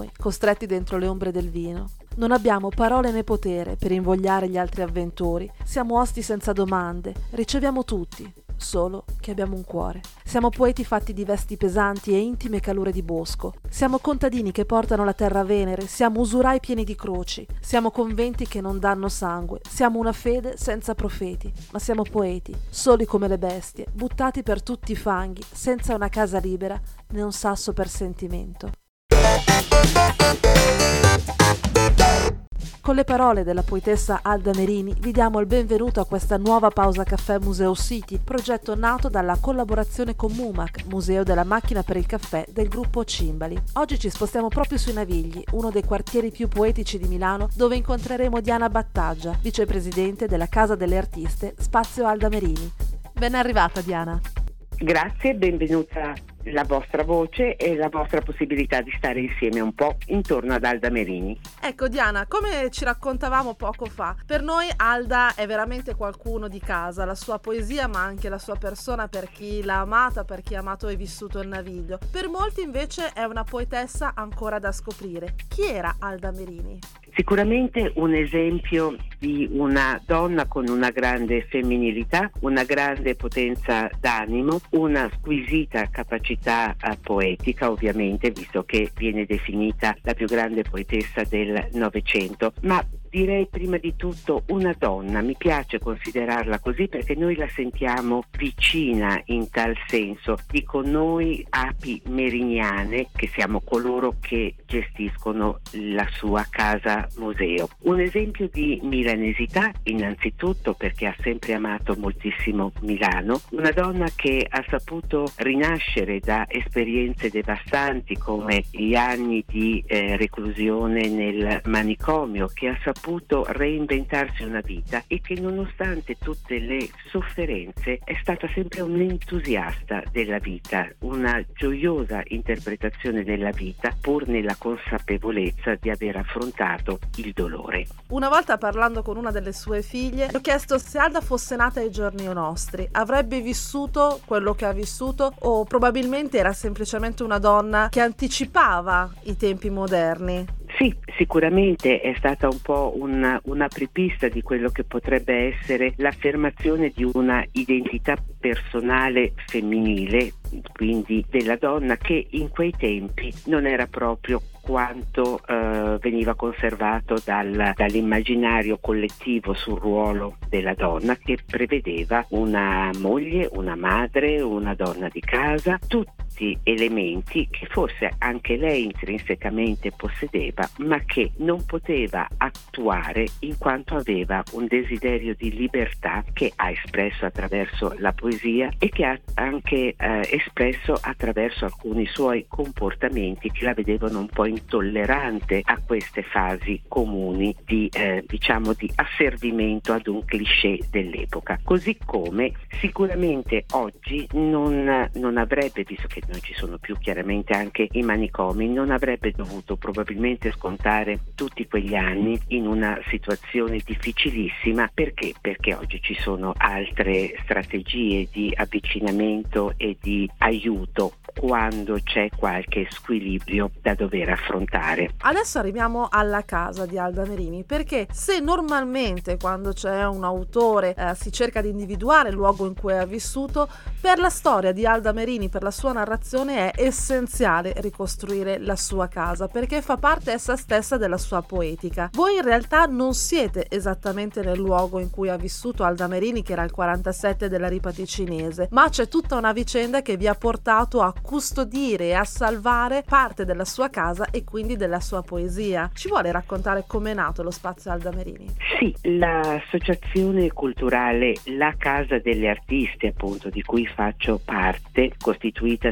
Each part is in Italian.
noi, costretti dentro le ombre del vino. Non abbiamo parole né potere per invogliare gli altri avventori, siamo osti senza domande, riceviamo tutti, solo che abbiamo un cuore. Siamo poeti fatti di vesti pesanti e intime calure di bosco. Siamo contadini che portano la terra a Venere, siamo usurai pieni di croci, siamo conventi che non danno sangue, siamo una fede senza profeti, ma siamo poeti, soli come le bestie, buttati per tutti i fanghi, senza una casa libera né un sasso per sentimento. Con le parole della poetessa Alda Merini vi diamo il benvenuto a questa nuova pausa caffè Museo City, progetto nato dalla collaborazione con MUMAC, Museo della Macchina per il Caffè del gruppo Cimbali. Oggi ci spostiamo proprio sui Navigli, uno dei quartieri più poetici di Milano, dove incontreremo Diana Battaggia, vicepresidente della Casa delle Artiste Spazio Alda Merini. Ben arrivata Diana. Grazie, benvenuta la vostra voce e la vostra possibilità di stare insieme un po' intorno ad Alda Merini. Ecco Diana, come ci raccontavamo poco fa, per noi Alda è veramente qualcuno di casa, la sua poesia ma anche la sua persona per chi l'ha amata, per chi ha amato e vissuto il Naviglio. Per molti invece è una poetessa ancora da scoprire. Chi era Alda Merini? Sicuramente un esempio di una donna con una grande femminilità, una grande potenza d'animo, una squisita capacità eh, poetica ovviamente, visto che viene definita la più grande poetessa del Novecento, ma direi prima di tutto una donna, mi piace considerarla così perché noi la sentiamo vicina in tal senso, dico noi api merignane che siamo coloro che gestiscono la sua casa museo. Un esempio di milanesità innanzitutto perché ha sempre amato moltissimo Milano, una donna che ha saputo rinascere da esperienze devastanti come gli anni di eh, reclusione nel manicomio, che ha saputo reinventarsi una vita e che nonostante tutte le sofferenze è stata sempre un entusiasta della vita, una gioiosa interpretazione della vita pur nella consapevolezza di aver affrontato il dolore. Una volta parlando con una delle sue figlie, ho chiesto se Alda fosse nata ai giorni nostri, avrebbe vissuto quello che ha vissuto o probabilmente era semplicemente una donna che anticipava i tempi moderni? Sì, sicuramente è stata un po' un, un'apripista di quello che potrebbe essere l'affermazione di una identità personale femminile, quindi della donna che in quei tempi non era proprio quanto eh, veniva conservato dal, dall'immaginario collettivo sul ruolo della donna che prevedeva una moglie, una madre, una donna di casa, tutti elementi che forse anche lei intrinsecamente possedeva ma che non poteva attuare in quanto aveva un desiderio di libertà che ha espresso attraverso la poesia e che ha anche eh, espresso attraverso alcuni suoi comportamenti che la vedevano un po' intollerante a queste fasi comuni di, eh, diciamo, di asservimento ad un cliché dell'epoca. Così come sicuramente oggi non, non avrebbe, visto che non ci sono più chiaramente anche i manicomi, non avrebbe dovuto probabilmente scontare tutti quegli anni in una situazione difficilissima perché? Perché oggi ci sono altre strategie di avvicinamento e di aiuto quando c'è qualche squilibrio da dover affrontare. Adesso arriviamo alla casa di Alda Merini perché se normalmente quando c'è un autore eh, si cerca di individuare il luogo in cui ha vissuto, per la storia di Alda Merini, per la sua narrazione è essenziale ricostruire la sua casa perché fa parte essa stessa della sua poetica. Voi in realtà non siete esattamente nel luogo in cui ha vissuto Alda Merini che era il 47 della Ripa Ticinese, ma c'è tutta una vicenda che vi ha portato a custodire e a salvare parte della sua casa e quindi della sua poesia. Ci vuole raccontare com'è nato lo spazio Alda Merini? Sì, l'associazione culturale La Casa delle Artiste, appunto, di cui faccio parte,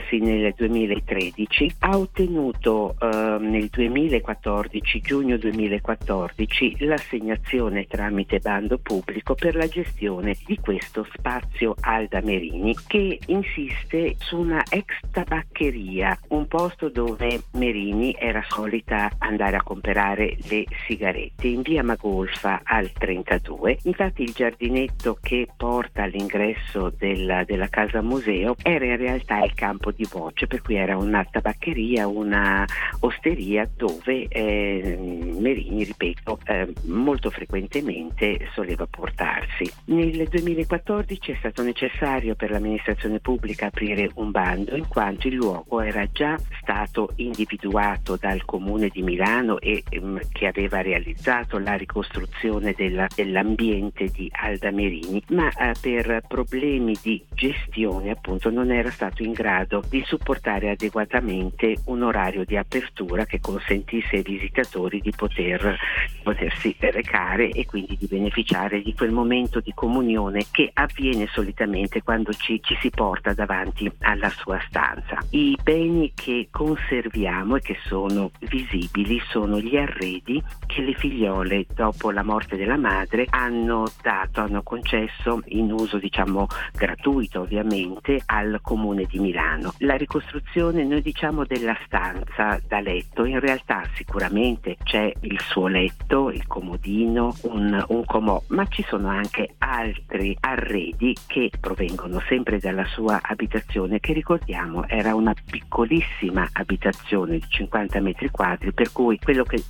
costituitasi nel 2013, ha ottenuto eh, nel 2014, giugno 2014, l'assegnazione tramite bando pubblico per la gestione di questo spazio Alda Merini che insiste su una ex tabaccheria, un posto dove Merini era solita andare a comprare le sigarette in via Magolfa al 32. Infatti il giardinetto che porta all'ingresso della, della casa museo era in realtà il campo di voce, per cui era una tabaccheria, una osteria dove eh, Merini, ripeto, eh, molto frequentemente soleva portarsi. Nel 2014 è stato necessario per l'amministrazione pubblica aprire un bando in quanto il luogo era già stato individuato dal comune di Milano e ehm, che aveva realizzato la ricostruzione della, dell'ambiente di Alda Merini, ma eh, per problemi di gestione appunto non era stato in grado di supportare adeguatamente un orario di apertura che consentisse ai visitatori di poter, potersi recare e quindi di beneficiare di quel momento di comunione che avviene solitamente quando ci, ci si porta davanti alla sua stanza. I beni che conserviamo e che sono visibili sono gli arredi che le figliole dopo la morte della madre hanno dato, hanno concesso in uso diciamo gratuito ovviamente al comune di Milano. La ricostruzione noi diciamo della stanza da letto, in realtà sicuramente c'è il suo letto, il comodino, un, un comò, ma ci sono anche altri arredi che provengono sempre dalla sua abitazione che ricordiamo era una piccolissima abitazione di 50 metri quadri per cui quello che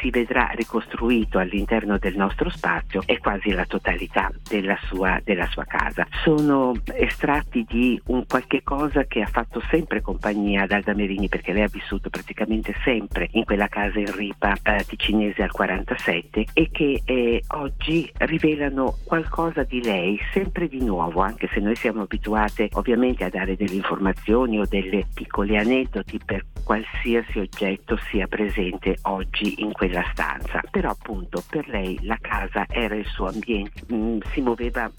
si vedrà ricostruito all'interno del nostro spazio è quasi la totalità della sua, della sua casa. Sono estratti di un qualche cosa che ha fatto sempre compagnia ad Alda Merini perché lei ha vissuto praticamente sempre in quella casa in ripa eh, ticinese al 47 e che eh, oggi rivelano qualcosa di lei sempre di nuovo anche se noi siamo abituate ovviamente a dare delle informazioni o delle piccoli aneddoti per qualsiasi oggetto sia presente oggi in quella stanza. Però appunto per lei la casa era il suo ambiente, mm, si muoveva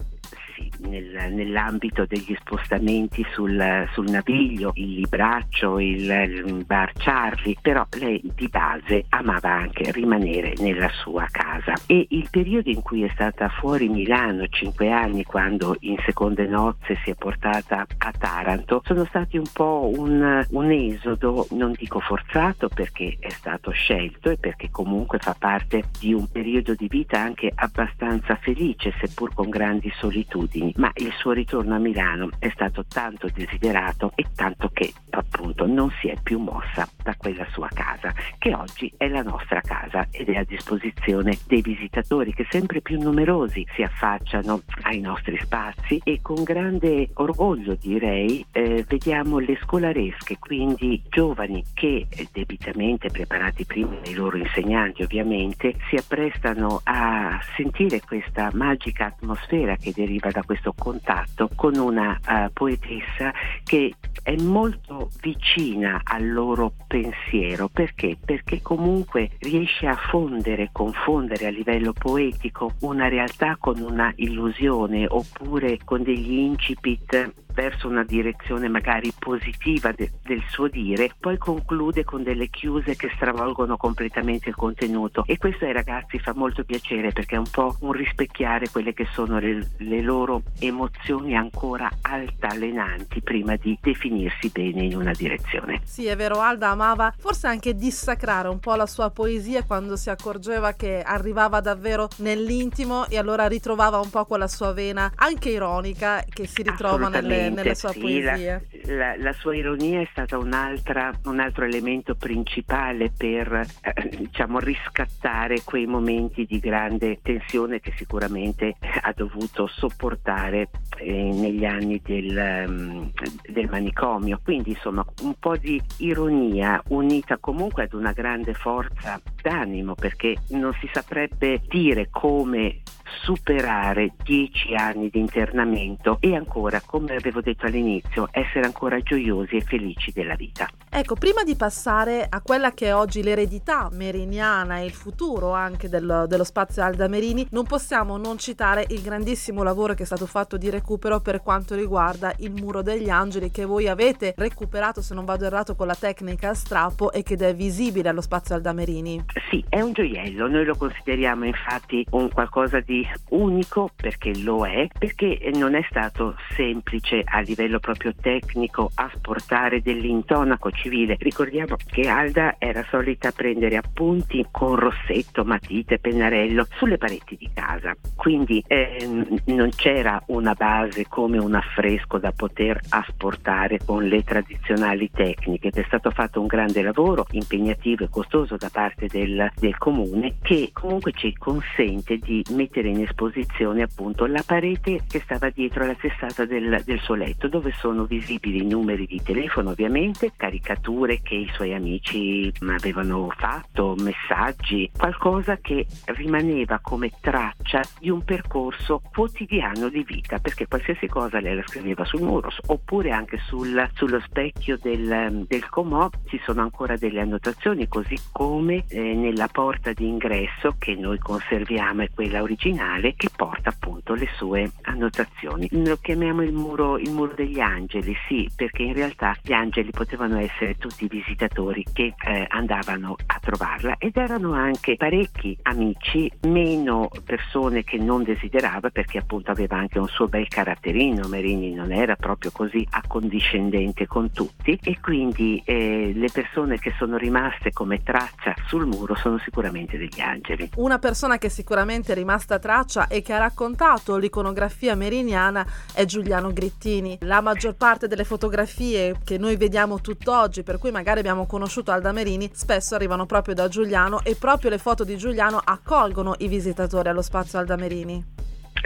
sì, nel, nell'ambito degli spostamenti sul, sul, naviglio, il libraccio, il, il bar Charlie, però lei di base amava anche rimanere nella sua casa. E il periodo in cui è stata fuori Milano, cinque anni, quando in seconde nozze si è portata a Taranto, sono stati un po' un, un esodo, non dico forzato perché è stato scelto e perché comunque fa parte di un periodo di vita anche abbastanza felice, seppur con grandi solitudini abitudini, ma il suo ritorno a Milano è stato tanto desiderato e tanto che appunto non si è più mossa da quella sua casa, che oggi è la nostra casa ed è a disposizione dei visitatori che sempre più numerosi si affacciano ai nostri spazi e con grande orgoglio direi eh, vediamo le scolaresche, quindi giovani che eh, debitamente preparati prima dai loro insegnanti ovviamente si apprestano a sentire questa magica atmosfera che deriva da questo contatto con una uh, poetessa che è molto vicina al loro pensiero. Perché? Perché comunque riesce a fondere, confondere a livello poetico una realtà con una illusione oppure con degli incipit verso una direzione magari positiva de- del suo dire, poi conclude con delle chiuse che stravolgono completamente il contenuto e questo ai ragazzi fa molto piacere perché è un po' un rispecchiare quelle che sono le, le loro emozioni ancora altalenanti prima di definirsi bene in una direzione. Sì, è vero, Alda amava forse anche dissacrare un po' la sua poesia quando si accorgeva che arrivava davvero nell'intimo e allora ritrovava un po' quella sua vena anche ironica che si ritrova nelle nella sua sì, poesia. La, la, la, sua ironia è stata un altro elemento principale per eh, diciamo, riscattare quei momenti di grande tensione che sicuramente ha dovuto sopportare eh, negli anni del, um, del manicomio. Quindi insomma un po' di ironia unita comunque ad una grande forza d'animo perché non si saprebbe dire come superare dieci anni di internamento e ancora, come avevo detto all'inizio, essere ancora gioiosi e felici della vita. Ecco, prima di passare a quella che è oggi l'eredità meriniana e il futuro anche del, dello spazio Alda Merini, non possiamo non citare il grandissimo lavoro che è stato fatto di recupero per quanto riguarda il muro degli angeli che voi avete recuperato, se non vado errato, con la tecnica a strappo e che è visibile allo spazio Alda Merini. Sì, è un gioiello, noi lo consideriamo infatti un qualcosa di unico perché lo è, perché non è stato semplice a livello proprio tecnico asportare dell'intonaco civile. Ricordiamo che Alda era solita prendere appunti con rossetto, matite, pennarello sulle pareti di casa, quindi eh, non c'era una base come un affresco da poter asportare con le tradizionali tecniche è stato fatto un grande lavoro impegnativo e costoso da parte del, del comune che comunque ci consente di mettere in esposizione appunto la parete che stava dietro la testata del, del suo letto dove sono visibili i numeri di telefono ovviamente, caricature che i suoi amici avevano fatto, messaggi, qualcosa che rimaneva come traccia di un percorso quotidiano di vita perché qualsiasi cosa lei la scriveva sul muro oppure anche sul, sullo specchio del, del comò ci sono ancora delle annotazioni così come eh, nella porta d'ingresso che noi conserviamo è quella originale che porta appunto le sue annotazioni. Lo chiamiamo il muro, il muro degli angeli, sì, perché in realtà gli angeli potevano essere tutti i visitatori che eh, andavano a trovarla ed erano anche parecchi amici, meno persone che non desiderava perché appunto aveva anche un suo bel caratterino, Merini non era proprio così accondiscendente con tutti e quindi eh, le persone che sono rimaste come traccia sul muro sono sicuramente degli angeli. Una persona che sicuramente è rimasta traccia e che ha raccontato l'iconografia meriniana è Giuliano Grittini. La maggior parte delle fotografie che noi vediamo tutt'oggi, per cui magari abbiamo conosciuto Alda Merini, spesso arrivano proprio da Giuliano e proprio le foto di Giuliano accolgono i visitatori allo spazio Alda Merini.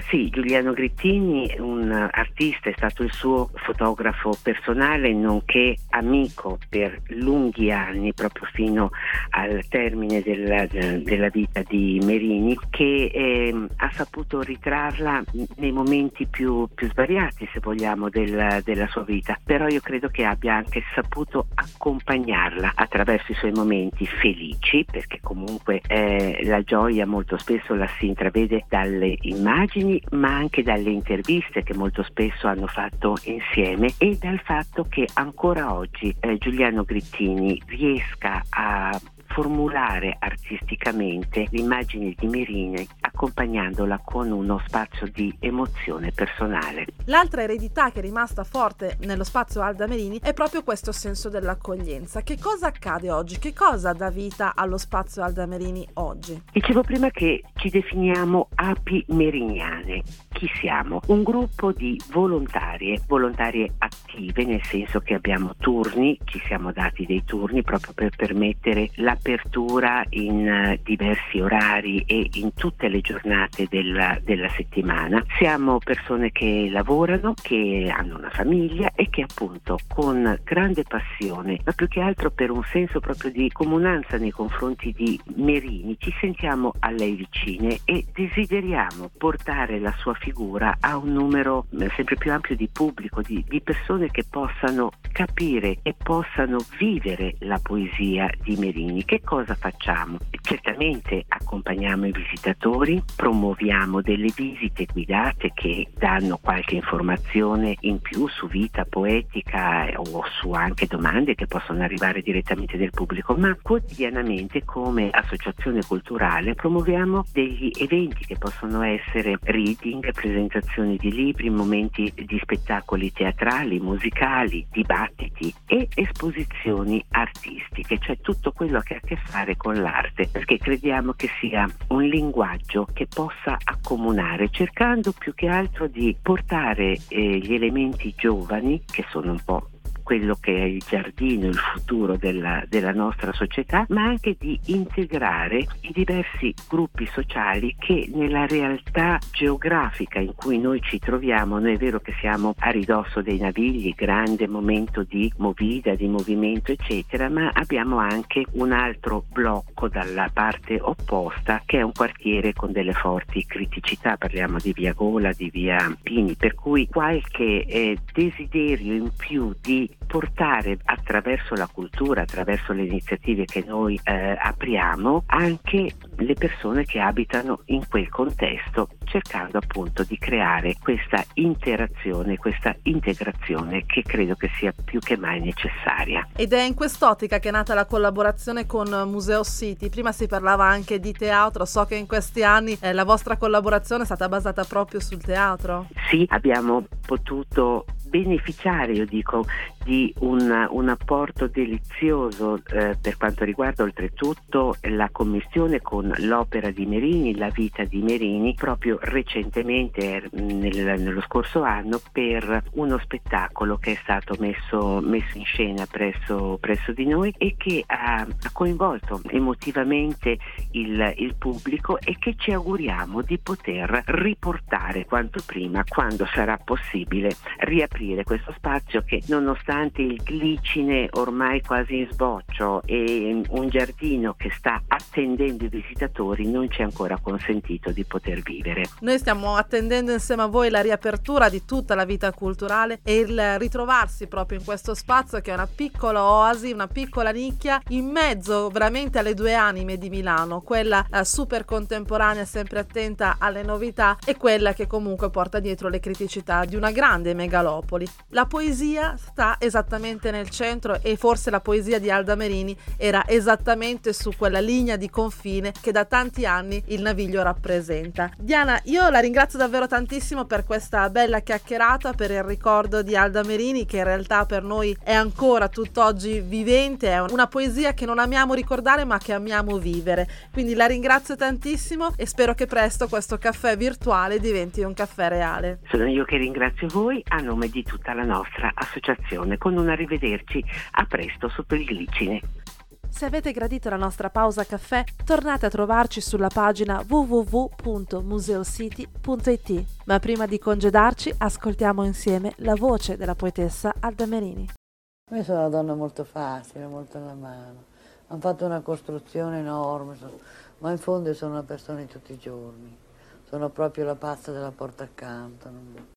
Sì, Giuliano Grittini, un artista, è stato il suo fotografo personale, nonché amico per lunghi anni, proprio fino al termine della, della vita di Merini, che eh, ha saputo ritrarla nei momenti più, più svariati, se vogliamo, del, della sua vita. Però io credo che abbia anche saputo accompagnarla attraverso i suoi momenti felici, perché comunque eh, la gioia molto spesso la si intravede dalle immagini ma anche dalle interviste che molto spesso hanno fatto insieme e dal fatto che ancora oggi eh, Giuliano Grittini riesca a formulare artisticamente l'immagine di Merini accompagnandola con uno spazio di emozione personale. L'altra eredità che è rimasta forte nello spazio Alda Merini è proprio questo senso dell'accoglienza. Che cosa accade oggi? Che cosa dà vita allo spazio Alda Merini oggi? Dicevo prima che ci definiamo api meriniane. Chi siamo? Un gruppo di volontarie, volontarie attive, nel senso che abbiamo turni, ci siamo dati dei turni proprio per permettere l'apertura in eh, diversi orari e in tutte le giornate della, della settimana. Siamo persone che lavorano, che hanno una famiglia e che appunto con grande passione, ma più che altro per un senso proprio di comunanza nei confronti di Merini, ci sentiamo a lei vicine e desideriamo portare la sua figura a un numero eh, sempre più ampio di pubblico, di, di persone che possano capire e possano vivere la poesia di Merini. Che cosa facciamo? Certamente accompagniamo i visitatori, promuoviamo delle visite guidate che danno qualche informazione in più su vita poetica o su anche domande che possono arrivare direttamente dal pubblico, ma quotidianamente come associazione culturale promuoviamo degli eventi che possono essere reading, presentazioni di libri, momenti di spettacoli teatrali, musicali, dibattiti e esposizioni artistiche, cioè tutto quello che ha a che fare con l'arte, perché crediamo che sia un linguaggio che possa accomunare, cercando più che altro di portare eh, gli elementi giovani, che sono un po' quello che è il giardino, il futuro della, della nostra società, ma anche di integrare i diversi gruppi sociali che nella realtà geografica in cui noi ci troviamo, noi è vero che siamo a ridosso dei navigli, grande momento di movida, di movimento, eccetera, ma abbiamo anche un altro blocco dalla parte opposta che è un quartiere con delle forti criticità, parliamo di via Gola, di via Pini, per cui qualche eh, desiderio in più di portare attraverso la cultura, attraverso le iniziative che noi eh, apriamo, anche le persone che abitano in quel contesto, cercando appunto di creare questa interazione, questa integrazione che credo che sia più che mai necessaria. Ed è in quest'ottica che è nata la collaborazione con Museo City. Prima si parlava anche di teatro, so che in questi anni eh, la vostra collaborazione è stata basata proprio sul teatro. Sì, abbiamo potuto beneficiare, io dico, di un, un apporto delizioso eh, per quanto riguarda oltretutto la commissione con l'opera di Merini, la vita di Merini, proprio recentemente nel, nello scorso anno per uno spettacolo che è stato messo, messo in scena presso, presso, di noi e che ha, ha coinvolto emotivamente il, il pubblico e che ci auguriamo di poter riportare quanto prima, quando sarà possibile, riaprire questo spazio che nonostante nonostante il glicine ormai quasi in sboccio e un giardino che sta attendendo i visitatori non ci è ancora consentito di poter vivere. Noi stiamo attendendo insieme a voi la riapertura di tutta la vita culturale e il ritrovarsi proprio in questo spazio che è una piccola oasi, una piccola nicchia in mezzo veramente alle due anime di Milano, quella eh, super contemporanea, sempre attenta alle novità e quella che comunque porta dietro le criticità di una grande megalopoli. La poesia sta esattamente nel centro e forse la poesia di Alda Merini era esattamente su quella linea di confine che da tanti anni il Naviglio rappresenta. Diana, io la ringrazio davvero tantissimo per questa bella chiacchierata, per il ricordo di Alda Merini che in realtà per noi è ancora tutt'oggi vivente, è una poesia che non amiamo ricordare ma che amiamo vivere. Quindi la ringrazio tantissimo e spero che presto questo caffè virtuale diventi un caffè reale. Sono io che ringrazio voi a nome di tutta la nostra associazione con un arrivederci. A presto sotto il glicine. Se avete gradito la nostra pausa caffè, tornate a trovarci sulla pagina www.museocity.it. Ma prima di congedarci, ascoltiamo insieme la voce della poetessa Alda Merini. Io sono una donna molto facile, molto alla mano. Hanno fatto una costruzione enorme, ma in fondo sono una persona di tutti i giorni. Sono proprio la pazza della porta accanto.